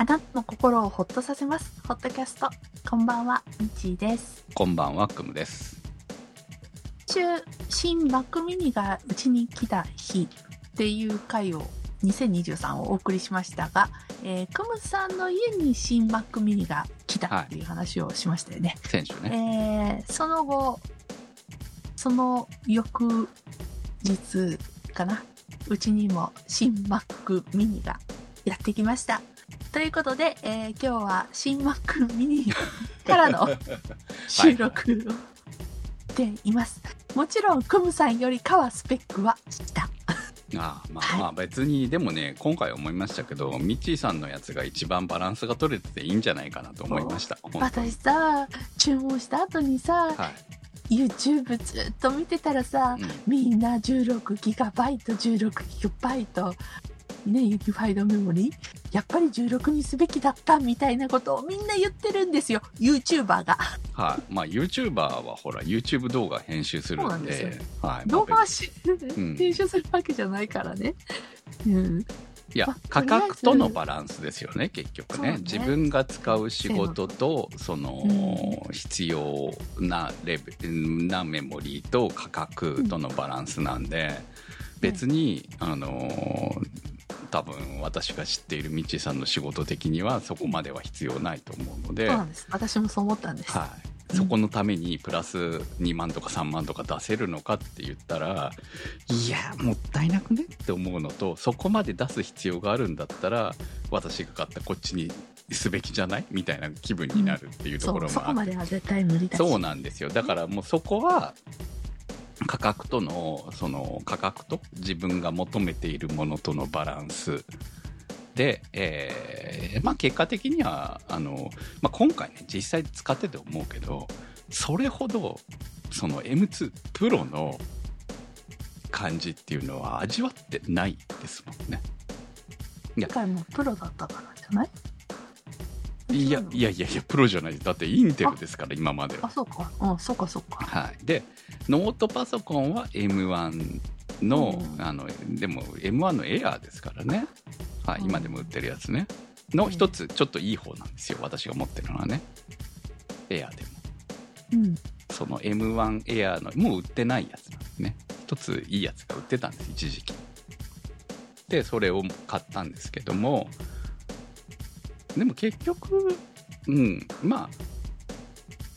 あなたの心をほっとさせます。ホットキャスト。こんばんは、みちーです。こんばんは、くむです。週、新 Mac mini がうちに来た日っていう回を2023をお送りしましたが、えー、クムさんの家に新 Mac mini が来たっていう話をしましたよね。選手ね。えーその後、その翌日かな、うちにも新 Mac mini がやってきました。ということで、えー今日は新 Mac mini からの収録をしています。もちろん、クムさんよりかはスペックは下。ああまはいあまあ別に、でもね、今回思いましたけど、ミッチーさんのやつが一番バランスが取れてていいんじゃないかなと思いました。私さ、注文した後にさ、はい。YouTube ずっと見てたらさ、うんみんな16ギガバイト、16ギガバイト、ね、ユニファイドメモリー、やっぱり16にすべきだったみたいなことをみんな言ってるんですよ、YouTuber が。はい。まあ YouTuber はほら、YouTube 動画編集するんんですよで、はい。動画まあはし、ん編集するわけじゃないからね。うん。いやまあ、価格とのバランスですよね、結局ね。ね自分が使う仕事と、その、う必要なレベル、なメモリーと価格とのバランスなんで、別に、あのー多分私が知っているみちさんの仕事的にはそこまでは必要ないと思うので、はそうなんです。私もそう思ったんです。い。そこのためにプラス2万とか3万とか出せるのかって言ったら、いや、もったいなくねって思うのと、そこまで出す必要があるんだったら、私が買ったこっちにすべきじゃない？みたいな気分になるっていうところもあってそこまでは絶対無理だし。そうなんですよ。だからもうそこは、価格との、その価格と自分が求めているものとのバランス。で、えーまあ結果的には、あの、まあ今回ね、実際使ってて思うけど、それほど、その M2 プロの感じっていうのは味わってないですもんね。今回もプロだったからじゃない？いやいやいやいや、プロじゃない。だってインテルですから、今までは。あ、。そうか。うん、そうか、そうか。はい、でノートパソコンは M1 の,、うん。あのでも M1 のエアーですからね、はい、うん。今でも売ってるやつね。の一つちょっといい方なんですよ。私が持ってるのはね。エアーでも。うん。その M1 エアーのもう売ってないやつなんですね。一ついいやつが売ってたんです一時期。でそれを買ったんですけどもでも結局うん。ま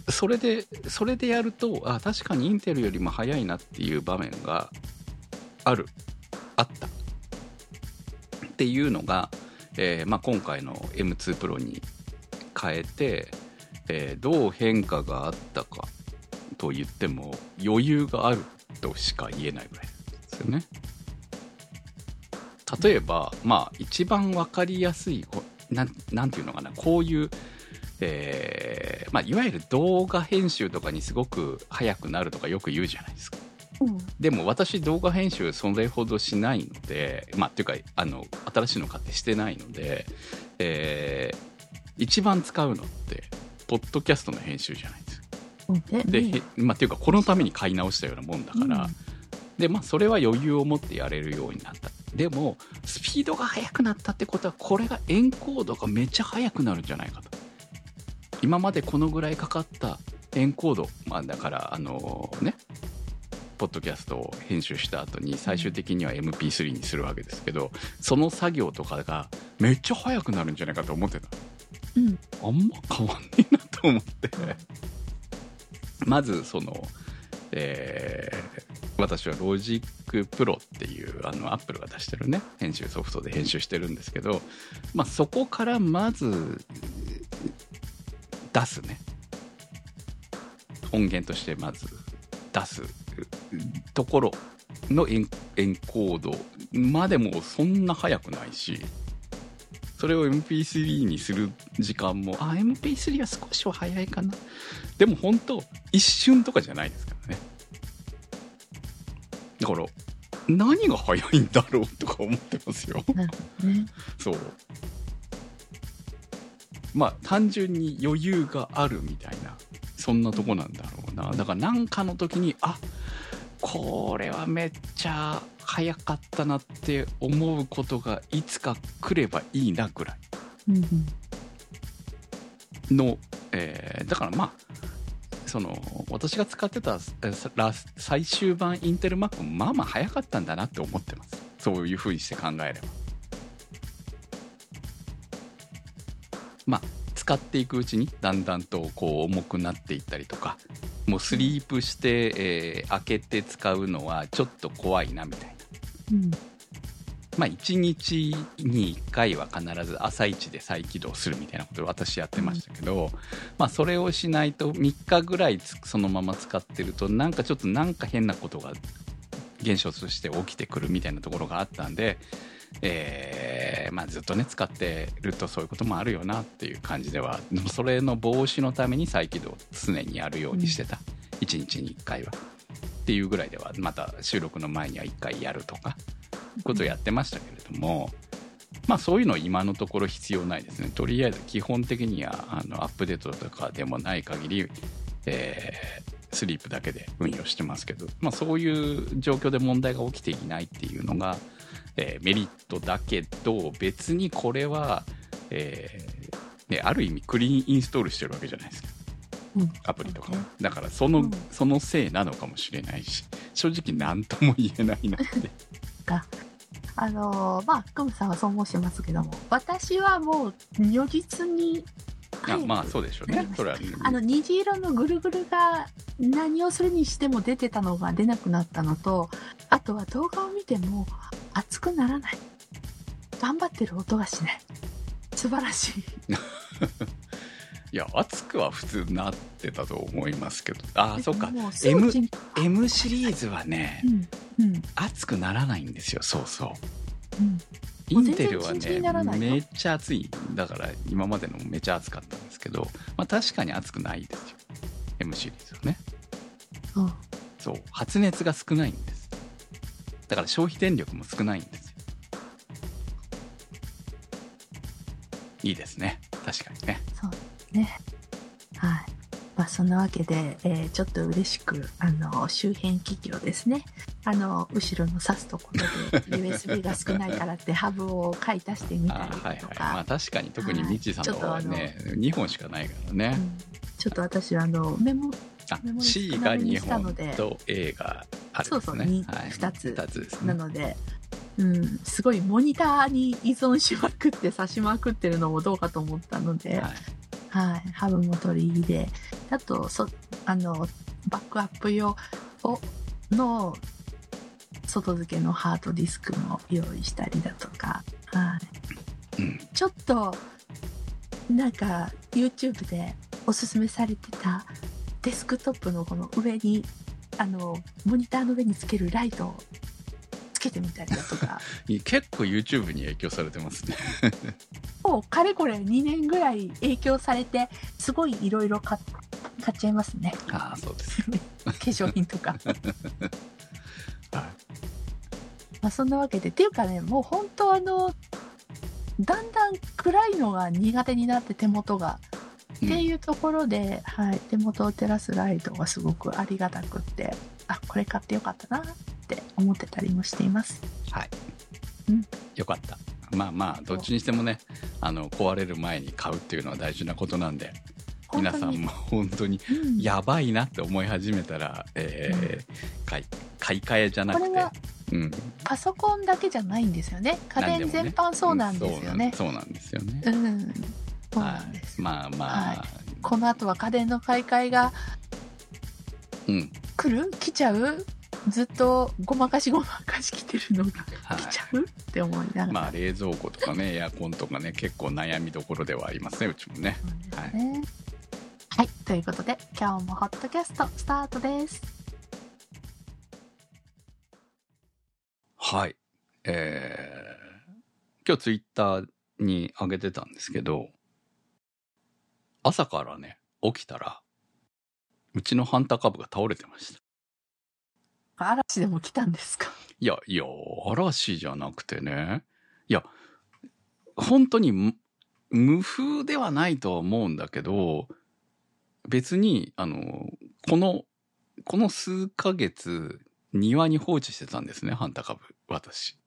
あそれでそれでやるとあ確かにインテルよりも早いなっていう場面がある。あった。っていうのが、えーまあ、今回の M2 Pro に変えて、えーどう変化があったかと言っても余裕があるとしか言えないぐらいですよね。例えば、まあ、一番わかりやすいなんなんていうのかなこういう、えーまあ、いわゆる動画編集とかにすごく早くなるとかよく言うじゃないですか。うん。でも私動画編集それほどしないのでまあっていうかあの新しいの買ってしてないので、えー一番使うのってポッドキャストの編集じゃないですか。で、で、ねへまあっていうかこのために買い直したようなもんだから、うんでまあそれは余裕を持ってやれるようになったでもスピードが速くなったってことはこれがエンコードがめっちゃ速くなるんじゃないかと。今までこのぐらいかかったエンコードまあだからあのねポッドキャストを編集した後に最終的には MP3 にするわけですけどその作業とかがめっちゃ速くなるんじゃないかと思ってた。うん。あんま変わんねえなと思って。まずその、えー私は Logic Pro っていうあの Apple が出してるね編集ソフトで編集してるんですけど、まあ、そこからまず出すね。音源としてまず出すところのエンコードまでもそんな速くないしそれを MP3 にする時間もあ MP3 は少しは早いかな。でも本当一瞬とかじゃないですからね。だから何が早いんだろうとか思ってますよ。ね。そう。まあ単純に余裕があるみたいなそんなとこなんだろうな。だから何かの時にあこれはめっちゃ早かったなって思うことがいつか来ればいいなぐらいうんうん。の、えーだからまあその私が使ってた最終版インテル Mac もまあまあ早かったんだなって思ってます。そういうふうにして考えれば。まあ使っていくうちにだんだんとこう重くなっていったりとかもうスリープして、えー開けて使うのはちょっと怖いなみたいな。うん。まあ、1日に1回は必ず朝一で再起動するみたいなことを私やってましたけど、まあ、それをしないと3日ぐらいつそのまま使ってるとなんかちょっとなんか変なことが現象として起きてくるみたいなところがあったんで、えーまあ、ずっとね使ってるとそういうこともあるよなっていう感じではそれの防止のために再起動を常にやるようにしてた、1日に1回は。っていうぐらいではまた収録の前には1回やるとかことをやってましたけれども、まあそういうの今のところ必要ないですね。とりあえず基本的にはあのアップデートとかでもない限り、えースリープだけで運用してますけど、まあそういう状況で問題が起きていないっていうのが、えーメリットだけど、別にこれは、えーね、ある意味クリーンインストールしてるわけじゃないですか。うんアプリとかそうねだからその、うんそのせいなのかもしれないし、正直何とも言えないなって。があのーまあクムさんはそう申しますけども私はもう如実にあまあそうでしょうね。それは、あの虹色のぐるぐるが何をするにしても出てたのが出なくなったのとあとは動画を見ても熱くならない。頑張ってる音がしない。素晴らしい いや、熱くは普通なってたと思いますけど。ああ、そっか。M M シリーズはねう、んうん熱くならないんですよ。そうそう。うんインテルはね、のめっちゃ熱い。だから今までのもめっちゃ熱かったんですけど、まあ確かに熱くないですよ。M シリーズはね。そうそう。発熱が少ないんです。だから消費電力も少ないんですよ。いいですね。確かにね。そうね。はい。まあ、そんなわけで、えーちょっと嬉しく、あの、周辺機器をですね、あの、後ろの挿すところで USB が少ないからって ハブを買い足してみたりあはいはい。とか、まあ確かに特にミッチーさんの方はね、2本しかないからね。うんちょっと私はあの、メモ、あ C 少が2なめにしたの本でと A があるんですね。そうそうにはい、二つ2つですね。なので、うん、すごいモニターに依存しまくって挿しまくってるのもどうかと思ったので、はいはい、ハブも取り入れ、あと、そ、あの、バックアップ用を、の、外付けのハードディスクも用意したりだとか、はい。うんちょっと、なんか、YouTube でおすすめされてた、デスクトップのこの上に、あの、モニターの上につけるライトけてみたりだとか、結構 YouTube に影響されてますね。もうかれこれ2年ぐらい影響されて、すごいいろいろ買っちゃいますね。ああ、そうです。化粧品とか。はまあそんなわけで。っていうかね、もう本当あの、だんだん暗いのが苦手になって手元が。い。っていうところで、はい、手元を照らすライトがすごくありがたくって、あ、これ買ってよかったなって思ってたりもしています。はい。うんよかった。まあまあ、どっちにしてもね、あの、壊れる前に買うっていうのは大事なことなんで、皆さんも本当にうんやばいなって思い始めたら、えー買い買い替えじゃなくてうん、パソコンだけじゃないんですよね。家電全般そうなんですよね。そうなんそうなんですよね。うん。そうなはいんです。まあまあ、はこの後は家電の買い替えがうん。来る？来ちゃう？ずっとごまかしごまかし来てるのがはい来ちゃうって思いながら。まあ冷蔵庫とかね、エアコンとかね、結構悩みどころではありますね、うちもね。そうですね。はい。ということで、今日もホットキャストスタートです。はい。えー、今日ツイッターに上げてたんですけど、朝からね、起きたら、うちのハンター株が倒れてました。嵐でも来たんですか？いや、いや、嵐じゃなくてね。いや、本当に無風ではないとは思うんだけど、別に、あの、この、この数ヶ月、庭に放置してたんですね、ハンタ株、私。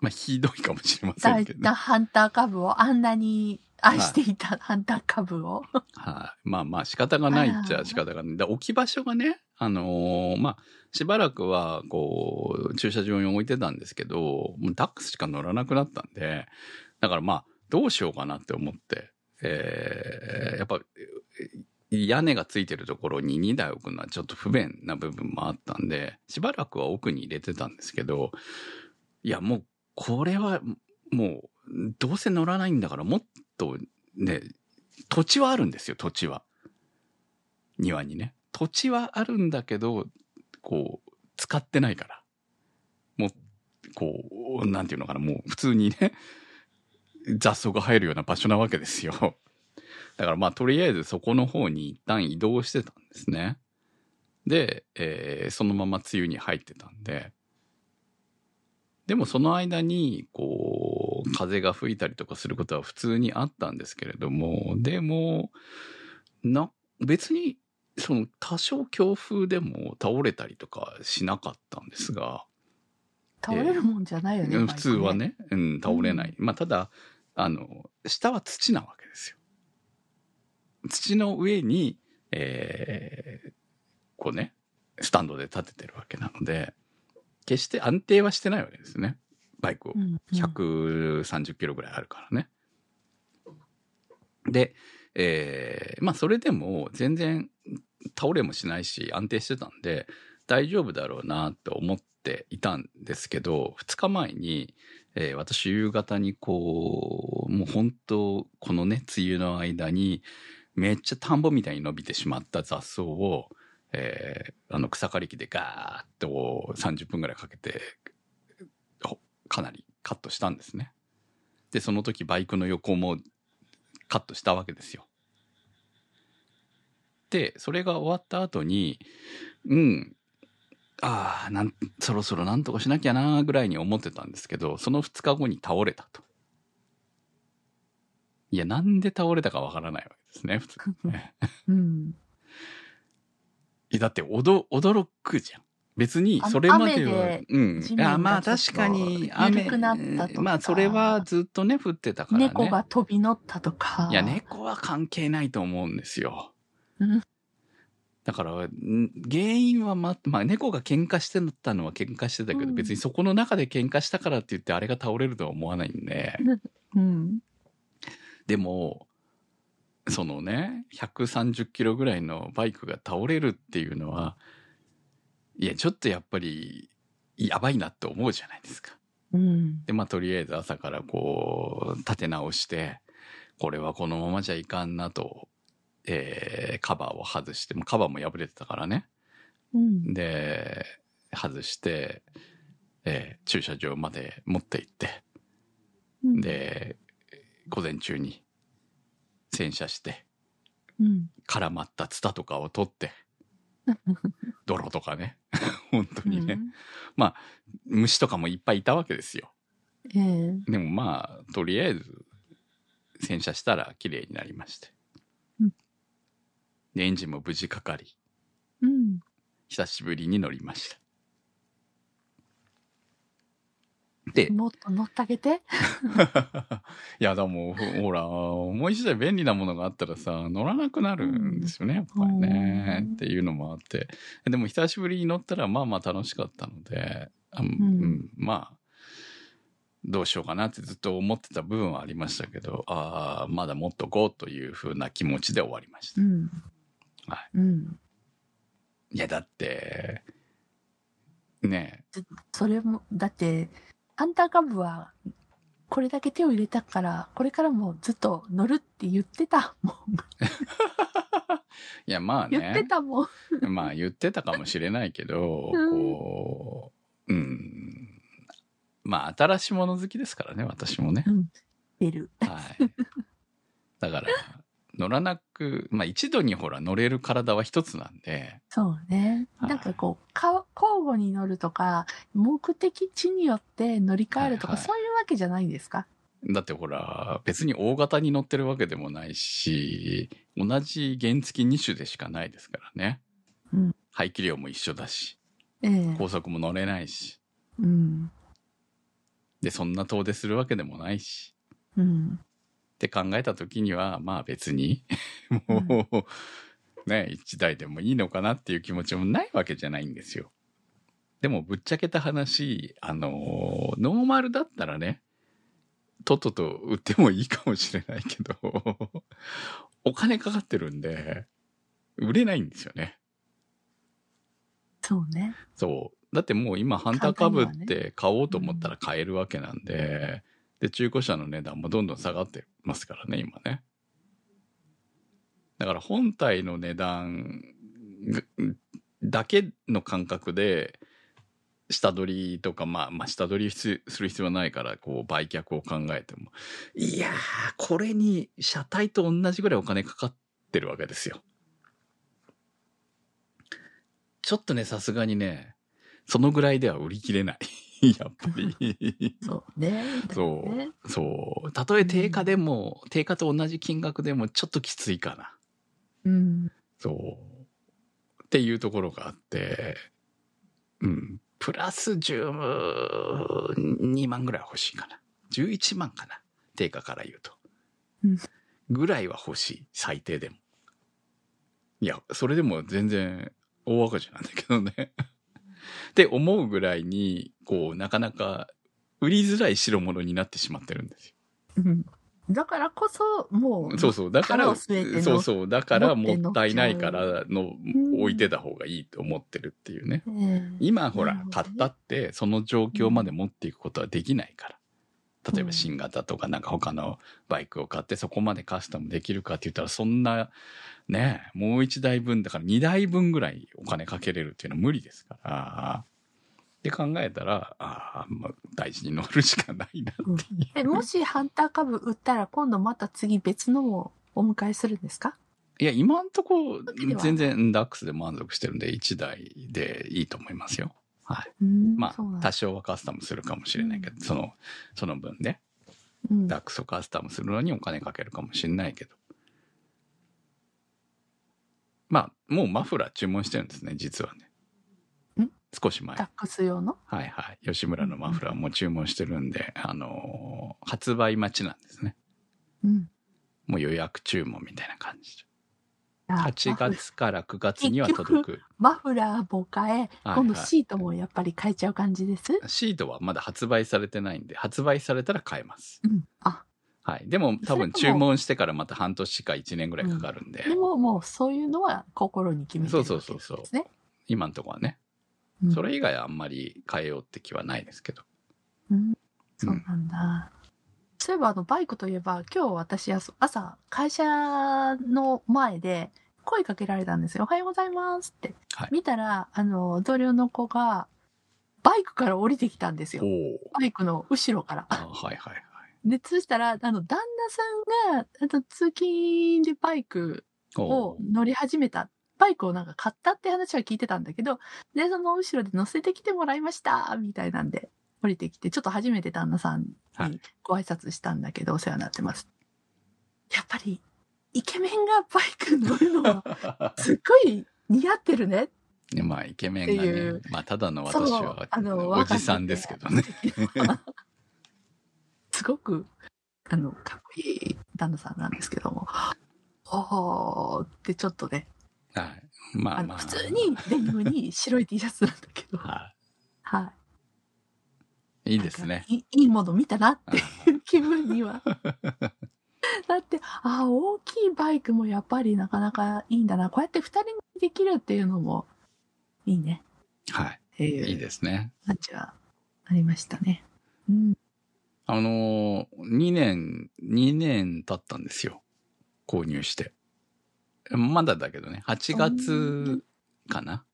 まあ、ひどいかもしれませんけど、ね。ハンター株をあんなに愛していたハンター株を。はい。まあまあ仕方がないっちゃ仕方がない。で置き場所がね、あのーまあ、しばらくは、こう、駐車場に置いてたんですけど、もうダックスしか乗らなくなったんで、だからまあ、どうしようかなって思って、えーやっぱ、屋根がついてるところに2台置くのはちょっと不便な部分もあったんで、しばらくは奥に入れてたんですけど、いやもう、これは、もう、どうせ乗らないんだから、もっとね、土地はあるんですよ、土地は。庭にね。土地はあるんだけど、こう、使ってないから。もう、こう、なんていうのかな、もう普通にね、雑草が生えるような場所なわけですよ。だからまあ、とりあえずそこの方に一旦移動してたんですね。で、えーそのまま梅雨に入ってたんで、でもその間に、こう、風が吹いたりとかすることは普通にあったんですけれども、でも、な、別に、その多少強風でも倒れたりとかしなかったんですが、倒れるもんじゃないよね。普通は。ね、うん、倒れない。まあ、ただ、あの、下は土なわけですよ。土の上に、えーこうね、スタンドで立ててるわけなので、決して安定はしてないわけですね。バイクをう。んうん130キロぐらいあるからね。で、えーまあそれでも全然倒れもしないし安定してたんで大丈夫だろうなって思っていたんですけど、2日前に、えー私夕方にこう、もう本当このね、梅雨の間にめっちゃ田んぼみたいに伸びてしまった雑草を、えーあの草刈り機でガーッと30分ぐらいかけてかなりカットしたんですね。で、その時バイクの横もカットしたわけですよ。で、それが終わった後に、うん、ああ、なん、そろそろなんとかしなきゃなぐらいに思ってたんですけど、その2日後に倒れたと。いや、なんで倒れたかわからないわけですね、普通ね。うん。いやだって、おど、驚くじゃん。別にそれまで雨はで、うん。あまあ確かに、緩雨くなったとかまあそれはずっとね、降ってたからね。猫が飛び乗ったとか。いや、猫は関係ないと思うんですよ。うん。だから、ん原因はま、まあ猫が喧嘩してたのは喧嘩してたけど、うん別にそこの中で喧嘩したからって言ってあれが倒れるとは思わないんで。うん。でも、そのね、130キロぐらいのバイクが倒れるっていうのは、いや、ちょっとやっぱり、やばいなって思うじゃないですか。うん。で、まあ、とりあえず朝からこう、立て直して、これはこのままじゃいかんなと、えーカバーを外して、もうカバーも破れてたからね。うん。で、外して、えー駐車場まで持って行って、うん、で、午前中に洗車して、うん。絡まったツタとかを取って、泥とかね。本当にね。うん虫とかもいっぱいいたわけですよ。ええでもまあ、とりあえず、洗車したら綺麗になりまして。うんで、エンジンも無事かかり、うん。久しぶりに乗りました。で、もっと乗ってあげて。いや、でも、ほほら、もう一台便利なものがあったらさ、乗らなくなるんですよね、やっぱりね。うんっていうのもあって。でも、久しぶりに乗ったら、まあまあ楽しかったので、あうんんまあ、どうしようかなってずっと思ってた部分はありましたけど、ああ、まだもっとこうというふうな気持ちで終わりました。うん。はうん。いや、だって、ねそれも、だって、ハンターカブは、これだけ手を入れたから、これからもずっと乗るって言ってたもん。いや、まあ言ってね。たもん。まあ言ってたかもしれないけど、うんこう、うん。まあ新しいもの好きですからね、私もね。出る。はい。だから、乗らなく、まあ一度にほら乗れる体は一つなんで、そうね。はいなんかこう、か交互に乗るとか、目的地によって乗り換えるとか、はいはいそういうわけじゃないんですか？だってほら、別に大型に乗ってるわけでもないし、同じ原付2種でしかないですからね。うん排気量も一緒だし、ええ高速も乗れないし。うん。で、そんな遠出するわけでもないし。うん。って考えた時には、まあ別に、もう、ね、一台でもいいのかなっていう気持ちもないわけじゃないんですよ。でもぶっちゃけた話、あの、ノーマルだったらね、とっとと売ってもいいかもしれないけど、お金かかってるんで、売れないんですよね。そうね。そう。だってもう今、ハンター株って買おうと思ったら買えるわけなんで、で、中古車の値段もどんどん下がってますからね、今ね。だから本体の値段だけの感覚で、下取りとか、まあ、まあ、下取りする必要はないから、こう、売却を考えても。いやー、これに車体と同じぐらいお金かかってるわけですよ。ちょっとね、さすがにね、そのぐらいでは売り切れない。やっぱり。そうね。そうねそう。たとえ定価でも、定価と同じ金額でもちょっときついかな。うん。そう。っていうところがあって、うん。プラス12万ぐらい欲しいかな。11万かな。定価から言うと。うんぐらいは欲しい。最低でも。いや、それでも全然大赤字なんだけどね。って思うぐらいに、こう、なかなか売りづらい代物になってしまってるんですよ。うん。だからこそ、もう、そうそう。だから、そうそう。だからもったいないからの、ん置いてた方がいいと思ってるっていうね。ええ今ほら買ったって、その状況まで持っていくことはできないから。例えば新型とかなんか他のバイクを買ってそこまでカスタムできるかって言ったらそんな、ね、もう一台分だから二台分ぐらいお金かけれるっていうのは無理ですから。って考えたら、ああ、まあ、大事に乗るしかないなっていう。え、もしハンター株売ったら今度また次別のをお迎えするんですか？いや、今んとこ全然ダックスで満足してるんで1台でいいと思いますよ。はい。うんまあ、多少はカスタムするかもしれないけど、その、その分ね。うんダックスをカスタムするのにお金かけるかもしれないけど。まあ、もうマフラー注文してるんですね、実はね。ん？少し前。ダックス用の？はいはい。吉村のマフラーも注文してるんで、あのー発売待ちなんですね。うん。もう予約注文みたいな感じで。あ8月から9月には届く。マフラーも変え、はい今度シートもやっぱり変えちゃう感じです？シートはまだ発売されてないんで、発売されたら買えます。うん。あ、はい。でも多分注文してからまた半年か1年ぐらいかかるんで、でももうそういうのは心に決めてるわけそうそうそうそうですね。今んとこはね。うんそれ以外はあんまり変えようって気はないですけど。うん。そうなんだ。そういえばあのバイクといえば今日私朝朝会社の前で声かけられたんですよ。おはようございますって。はい見たら、あの、同僚の子がバイクから降りてきたんですよ。おバイクの後ろから。はいはい。で、そしたら、あの、旦那さんが、あの、通勤でバイクおを乗り始めた。バイクをなんか買ったって話は聞いてたんだけど、で、その後ろで乗せてきてもらいましたみたいなんで、降りてきて、ちょっと初めて旦那さんにはいご挨拶したんだけど、お世話になってます。やっぱり、イケメンがバイク乗るのは、すっごい似合ってるね。ねまあ、イケメンがねまあ、ただの私はあのおじさんですけどね。。すごく、あの、かっこいい旦那さんなんですけども。おーってちょっとね、はい。まあまあ。普通にデニムに白い T シャツなんだけど、ははい。い。いいですね。いい。いいもの見たなってあいう気分には。だって、ああ、大きいバイクもやっぱりなかなかいいんだな。こうやって二人にできるっていうのもいいね。はい。っていういいですね。感じはありましたね。うん。あのー、2年、2年経ったんですよ。購入して。まだだけどね、8月かな。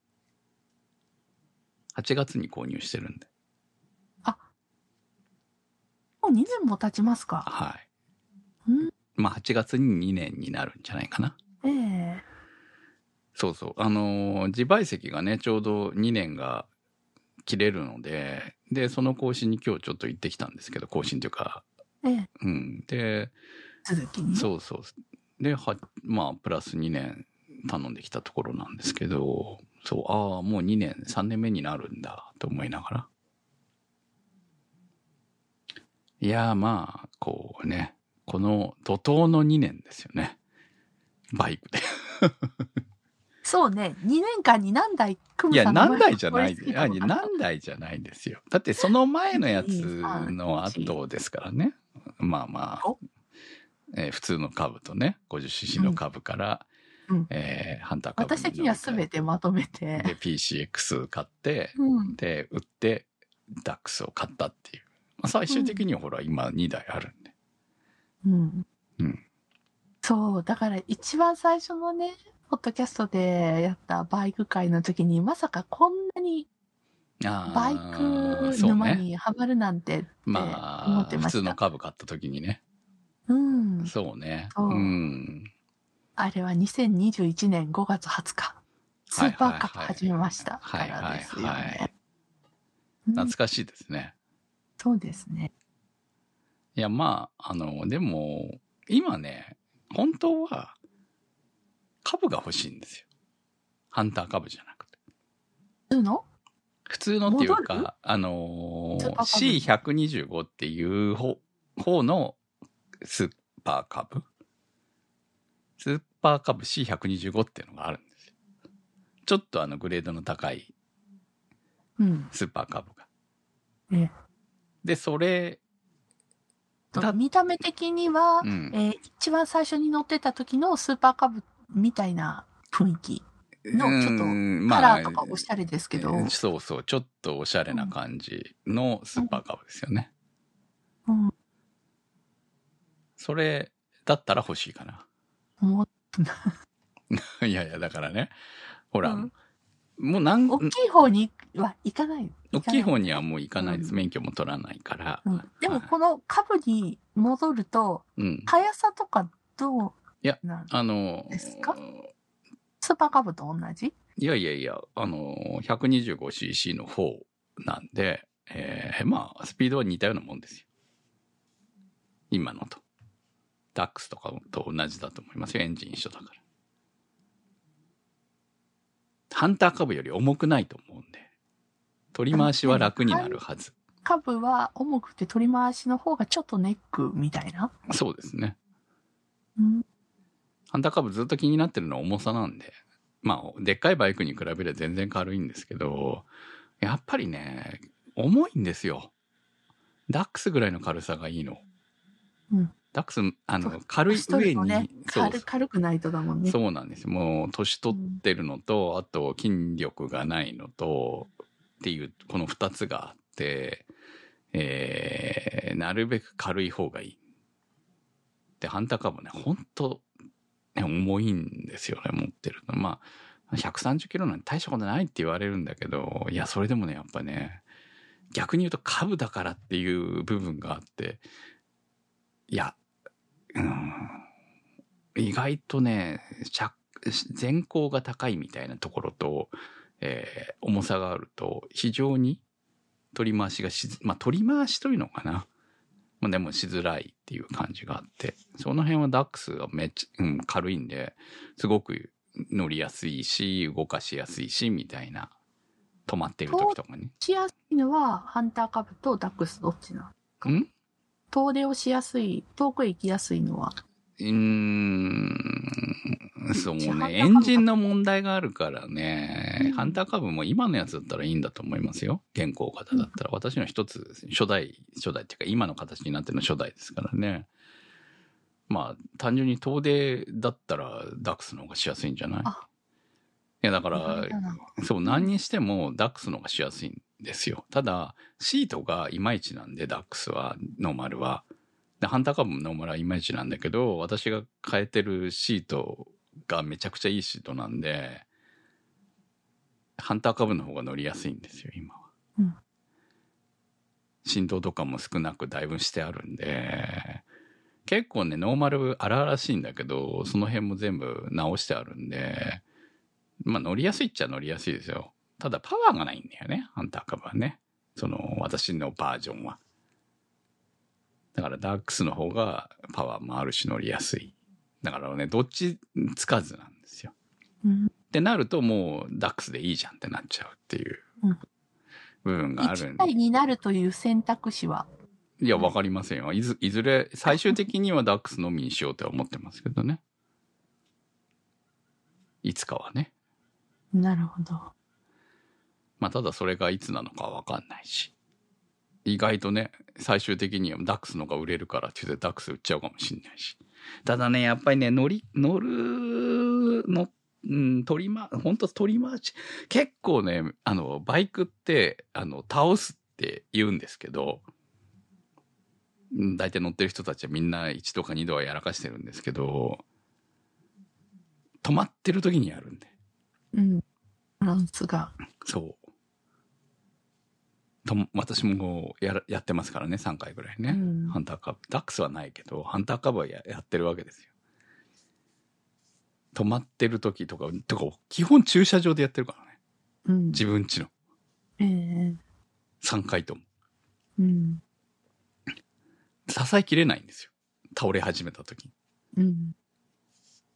8月に購入してるんで。もう2年も経ちますか。はい。うん。まあ8月に2年になるんじゃないかな。ええそうそう。あのー、自賠責がね、ちょうど2年が切れるので、で、その更新に今日ちょっと行ってきたんですけど、更新というか、ええうん。で、続き。そうそう。で、は、まあ、プラス2年頼んできたところなんですけど、そう、ああ、もう2年、3年目になるんだ、と思いながら。いやーまあ、こうね、この怒涛の2年ですよね。バイクで。そうね、2年間に何台クいや、何台じゃない。何台じゃないですよ。だってその前のやつの後ですからね。まあまあお、えー普通の株とね、50cc の株から、うんえーハンター株私的には全てまとめて。で、PCX 買って、うん。で、売って、ダックスを買ったっていう。まあ、最終的にはほら、今2台あるんで。うん。うんそう、だから一番最初のね、ポッドキャストでやったバイク会の時に、まさかこんなにバイク沼ね。にはまるなんてって思まあ、ってました。普通の株買った時にね。うん。そうね。そううん。あれは2021年5月20日。スーパーカップ始めました。はいはいはいからですよはいね。うん懐かしいですね。そうですね。いや、まあ、あの、でも、今ね、本当は、株が欲しいんですよ。ハンター株じゃなくて。普通の？普通のっていうか、あのスーパー株 C125 っていう方方のスーパー株？スーパー株 C125 っていうのがあるんですよ。ちょっとあのグレードの高いうん。スーパー株が。ええで、それ、だ見た目的には、うんえー一番最初に乗ってた時のスーパーカブみたいな雰囲気のちょっとうんカラーとかおしゃれですけど、まあそうそう、ちょっとおしゃれな感じのスーパー株ですよね。うん、それだったら欲しいかな。もう いやいや、だからね、ほら、うんもうなん、大きい方には行かない。大きい方に。にはもう行かないです。うん免許も取らないから。うん、でもはいこの株に戻ると、うん。速さとかどういやあの、ですか？スーパーカブと同じ？いやいやいや、あの、125cc の方なんで、えーまあ、スピードは似たようなもんですよ。今のと。ダックスとかと同じだと思いますよ。エンジン一緒だから。ハンター株より重くないと思うんで。取り回しは楽になるはず。株は重くて取り回しの方がちょっとネックみたいな？そうですね。うん、ハンター株ずっと気になってるのは重さなんで。まあ、でっかいバイクに比べれば全然軽いんですけど、やっぱりね、重いんですよ。ダックスぐらいの軽さがいいの。うんダックス、あの軽い上に、ねそう軽軽くないとだもんね。そうなんですよ。もう、年取ってるのと、あと、筋力がないのと、っていう、この二つがあって、えー、なるべく軽い方がいい。で、ハンターカブね、ほんと、ね、重いんですよね、持ってるの。まあ、130キロなんて大したことないって言われるんだけど、いや、それでもね、やっぱね、逆に言うと株だからっていう部分があって、いや、うん、意外とね、全高が高いみたいなところと、えー重さがあると、非常に取り回しがし、まあ取り回しというのかな。まあでもしづらいっていう感じがあって、その辺はダックスがめっちゃ、うん、軽いんで、すごく乗りやすいし、動かしやすいし、みたいな。止まってる時とかに。しやすいのは、ハンターカブとダックスどっちなのん？遠出をしやすい、遠くへ行きやすいのは？うーん、そうハンターね。エンジンの問題があるからね、うんハンターカブも今のやつだったらいいんだと思いますよ。現行型だったら。私の一つ、初代、初代っていうか今の形になってるの初代ですからね。まあ、単純に遠出だったらダックスの方がしやすいんじゃない？いあや、だからそう、何にしてもダックスの方がしやすいんですよ。ただ、シートがいまいちなんで、ダックスは、ノーマルは。で、ハンターカブもノーマルはいまいちなんだけど、私が変えてるシートがめちゃくちゃいいシートなんで、ハンターカブの方が乗りやすいんですよ、今は。うん振動とかも少なくだいぶしてあるんで、結構ね、ノーマル荒々しいんだけど、その辺も全部直してあるんで、まあ乗りやすいっちゃ乗りやすいですよ。ただパワーがないんだよね、ハンターカブはね。その、私のバージョンは。だからダックスの方がパワーもあるし乗りやすい。だからね、どっちつかずなんですよ。うん。ってなるともうダックスでいいじゃんってなっちゃうっていううん部分がある1んで。対になるという選択肢は？いや、わかりませんよ。いず、いずれ、最終的にはダックスのみにしようとは思ってますけどね。いつかはね。なるほど。まあ、ただそれがいつなのかわかんないし。意外とね、最終的にはダックスのが売れるからって言ってダックス売っちゃうかもしんないし。ただね、やっぱりね、乗り、乗るの、うん、取りま、本当取り回し、結構ね、あの、バイクって、あの、倒すって言うんですけど、うん大体乗ってる人たちはみんな1度か2度はやらかしてるんですけど、止まってる時にやるんで。うん。バランスが。そう。と私もやらやってますからね、3回ぐらいね。うんハンターカブ。ダックスはないけど、ハンターカブはややってるわけですよ。止まってる時とか、とか、基本駐車場でやってるからね。うん。自分家のええ3回とも。うん。支えきれないんですよ。倒れ始めた時に。うん。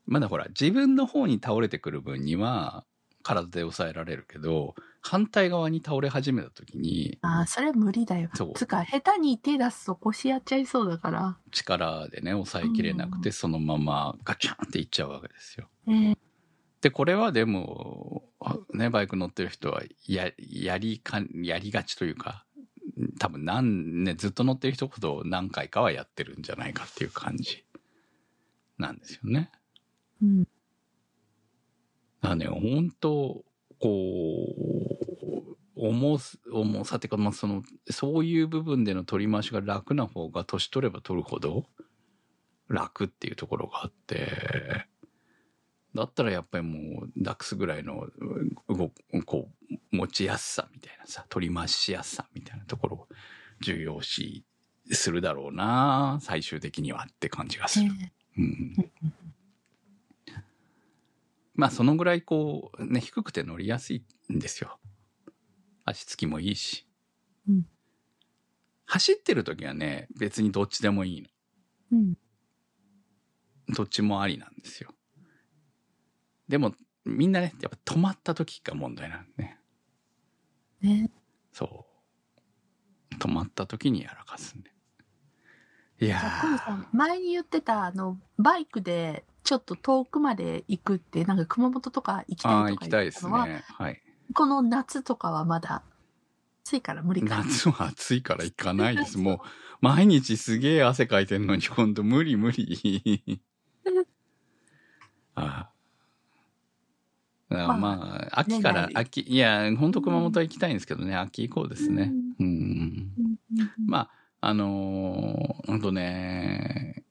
まだほら、自分の方に倒れてくる分には、体で抑えられるけど、反対側に倒れ始めた時に、ああ、それ無理だよ。そうつか、下手に手出すと腰やっちゃいそうだから。力でね、抑えきれなくて、うんそのままガチャンっていっちゃうわけですよ。ええで、これはでも、あね、バイク乗ってる人は、や、やりか、やりがちというか、多分なん、ね、ずっと乗ってる人ほど何回かはやってるんじゃないかっていう感じなんですよね。うん。だね、本当こう、重す、重さってか、まあ、その、そういう部分での取り回しが楽な方が、年取れば取るほど、楽っていうところがあって、だったらやっぱりもう、ダックスぐらいの、こう、持ちやすさみたいなさ、取り回しやすさみたいなところを重要視するだろうな、最終的にはって感じがする。ええうんまあそのぐらいこうね低くて乗りやすいんですよ。足つきもいいし。うん走ってる時はね別にどっちでもいいの。うん。どっちもありなんですよ。でもみんなねやっぱ止まった時が問題なんね。ね。そう。止まった時にやらかすんで。いや前に言ってた、あの、バイクでちょっと遠くまで行くって、なんか熊本とか行きたいああ行とかきたいですね。はい。この夏とかはまだ、暑いから無理か。夏は暑いから行かないです。もう、毎日すげえ汗かいてんのに、ほんと無理無理。ああ。だからまあ、秋から秋、いや、ほんと熊本は行きたいんですけどね、秋以降ですね。うん。うんまあ、あのーほんとね、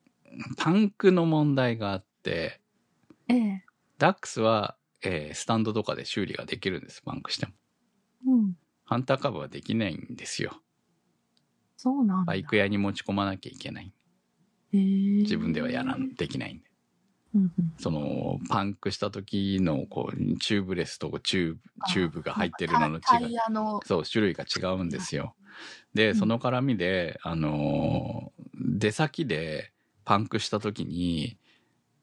パンクの問題があって、ええ。ダックスは、えースタンドとかで修理ができるんです、パンクしても。うん。ハンターカブはできないんですよ。そうなんだ。バイク屋に持ち込まなきゃいけない。へえ自分ではやらん、できないんで。うんうんその、パンクした時の、こう、チューブレスとチューブ、チューブが入ってるのの違い。そう、種類が違うんですよ。で、その絡みで、あのー、出先でパンクした時に、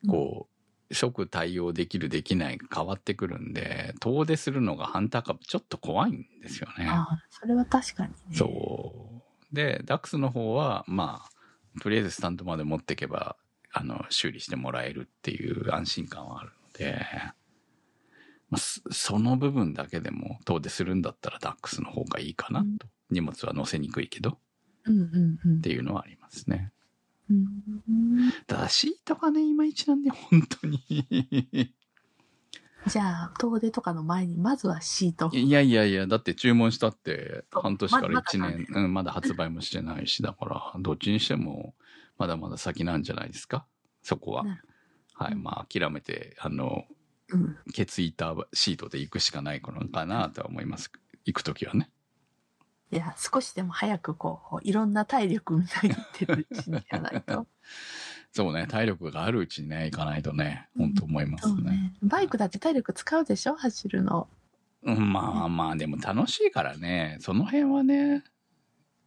こう、即対応できるできないが変わってくるんで、遠出するのがハンターカブちょっと怖いんですよね。ああ、それは確かにね。そう。で、ダックスの方は、まあ、とりあえずスタンドまで持っていけば、あの、修理してもらえるっていう安心感はあるので、まあ、そその部分だけでも遠出するんだったらダックスの方がいいかなと。うん荷物は乗せにくいけどっうんうんうんていうのはありますね。うん。ただシートがね、いまいちなんで、本当に。じゃあ、遠出とかの前に、まずはシート。いやいやいや、だって注文したって半年からまだ1年、まうん、まだ発売もしてないし、だから、どっちにしても、まだまだ先なんじゃないですか？そこは。はい。うんまあ、諦めて、あの、うん。ケツ板シートで行くしかないのかなとは思います。行くときはね。いや、少しでも早くこう、いろんな体力みたいにってるうちにやらないと。そうね、体力があるうちにね、行かないとね、本当思いますね。ね。バイクだって体力使うでしょ？走るの。うん、まあまあ、でも楽しいからね、その辺はね、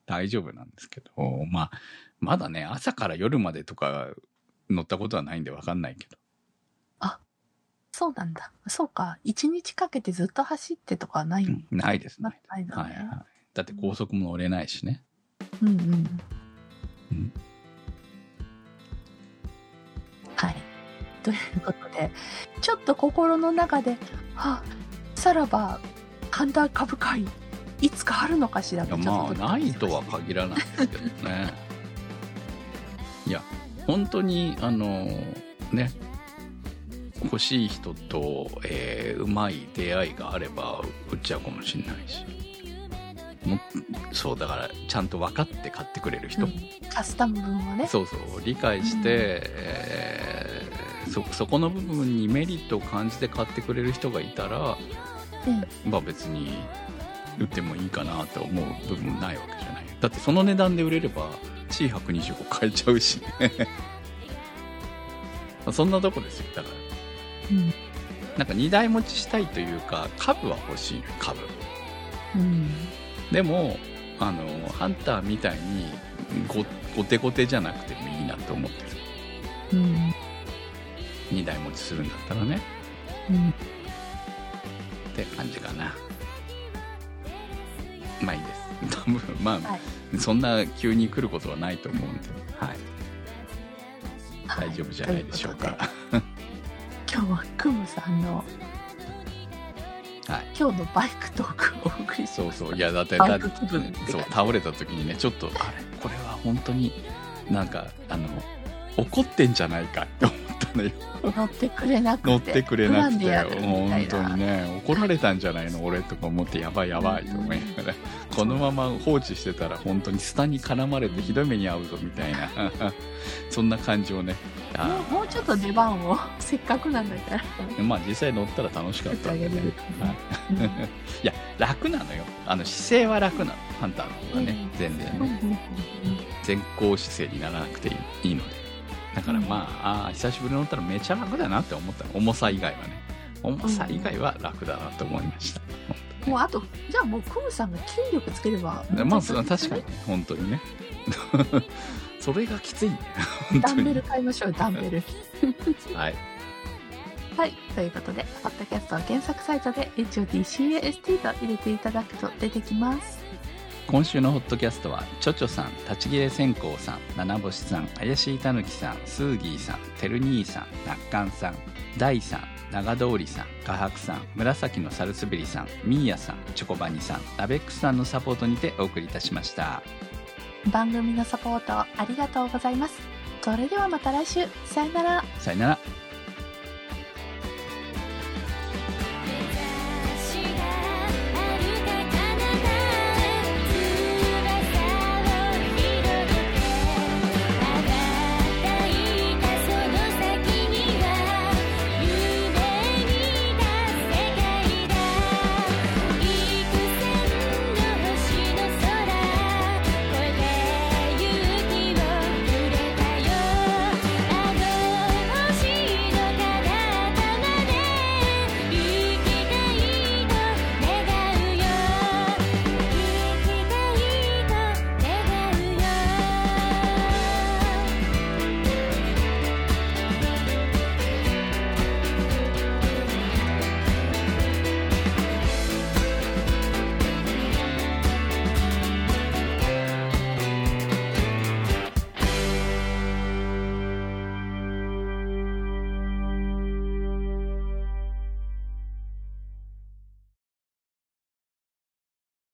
大丈夫なんですけど、まあ、まだね、朝から夜までとか乗ったことはないんでわかんないけど。そうなんだ。そうか。一日かけてずっと走ってとかはないの、うんないですまね。だないのね。はいはい。だって高速も乗れないしね。うんうん。うん、はい。ということで、ちょっと心の中で、はあ、さらば神田株会、いつかあるのかしらってちょっとま、ね、まあ、ないとは限らないですけどね。いや、本当に、あの、ね、欲しい人と、えー、うまい出会いがあれば売っちゃうかもしれないし。もそうだからちゃんと分かって買ってくれる人、うん。カスタム分をね。そうそう理解して、うん。えーそそこの部分にメリットを感じて買ってくれる人がいたらうん。まあ別に売ってもいいかなと思う部分もないわけじゃない。だってその値段で売れれば C125 買えちゃうしね。そんなとこですよだから。うん。なんか2台持ちしたいというか株は欲しい株。うんでもあのハンターみたいにごごてごてじゃなくてもいいなと思ってるうん。2台持ちするんだったらね。うんって感じかな。まあいいです。多 分まあ、はい。そんな急に来ることはないと思うんで、はい、大丈夫じゃないでしょうか。今日はクムさんのはい、今日のバイクトークをお送りしそう。そう。いやだってバだってそう倒れた時にねちょっとあれこれは本当になんかあの怒ってんじゃないかって思ったのよ。乗ってくれなくて。乗ってくれなくて本当にね怒られたんじゃないの？俺とか思ってやばいやばいと思いながら。このまま放置してたら本当にスタに絡まれてひどい目に遭うぞみたいな。そんな感じをねあもうもうちょっと出番を せっかくなんだから。まあ実際乗ったら楽しかったんでね。い、いや楽なのよ。あの姿勢は楽なの。ハンターの方がね、うん。全然ね。うん。うんうん前後姿勢にならなくていいので。だからまあ,、あー久しぶりに乗ったらめちゃ楽だなって思ったの。重さ以外はね。重さ以外は楽だなと思いました、もうあと、じゃあもうクムさんが筋力つければ。まあそ確かに。ね本当にねそれがきついんだよ本当にダンベル買いましょう、ダンベル。はいはい。ということで、ポッドキャストは検索サイトで HOTCAST と入れていただくと出てきます。今週のホットキャストはちょちょさん立ち切れ線香さん七星さん怪しいたぬきさんスーギーさんてる兄さんなっかんさん大さん長通りさん画伯さん紫のサルスベリさんミーヤさんチョコバニさんラベックスさんのサポートにてお送りいたしました番組のサポートありがとうございます。それではまた来週。さよなら。さよなら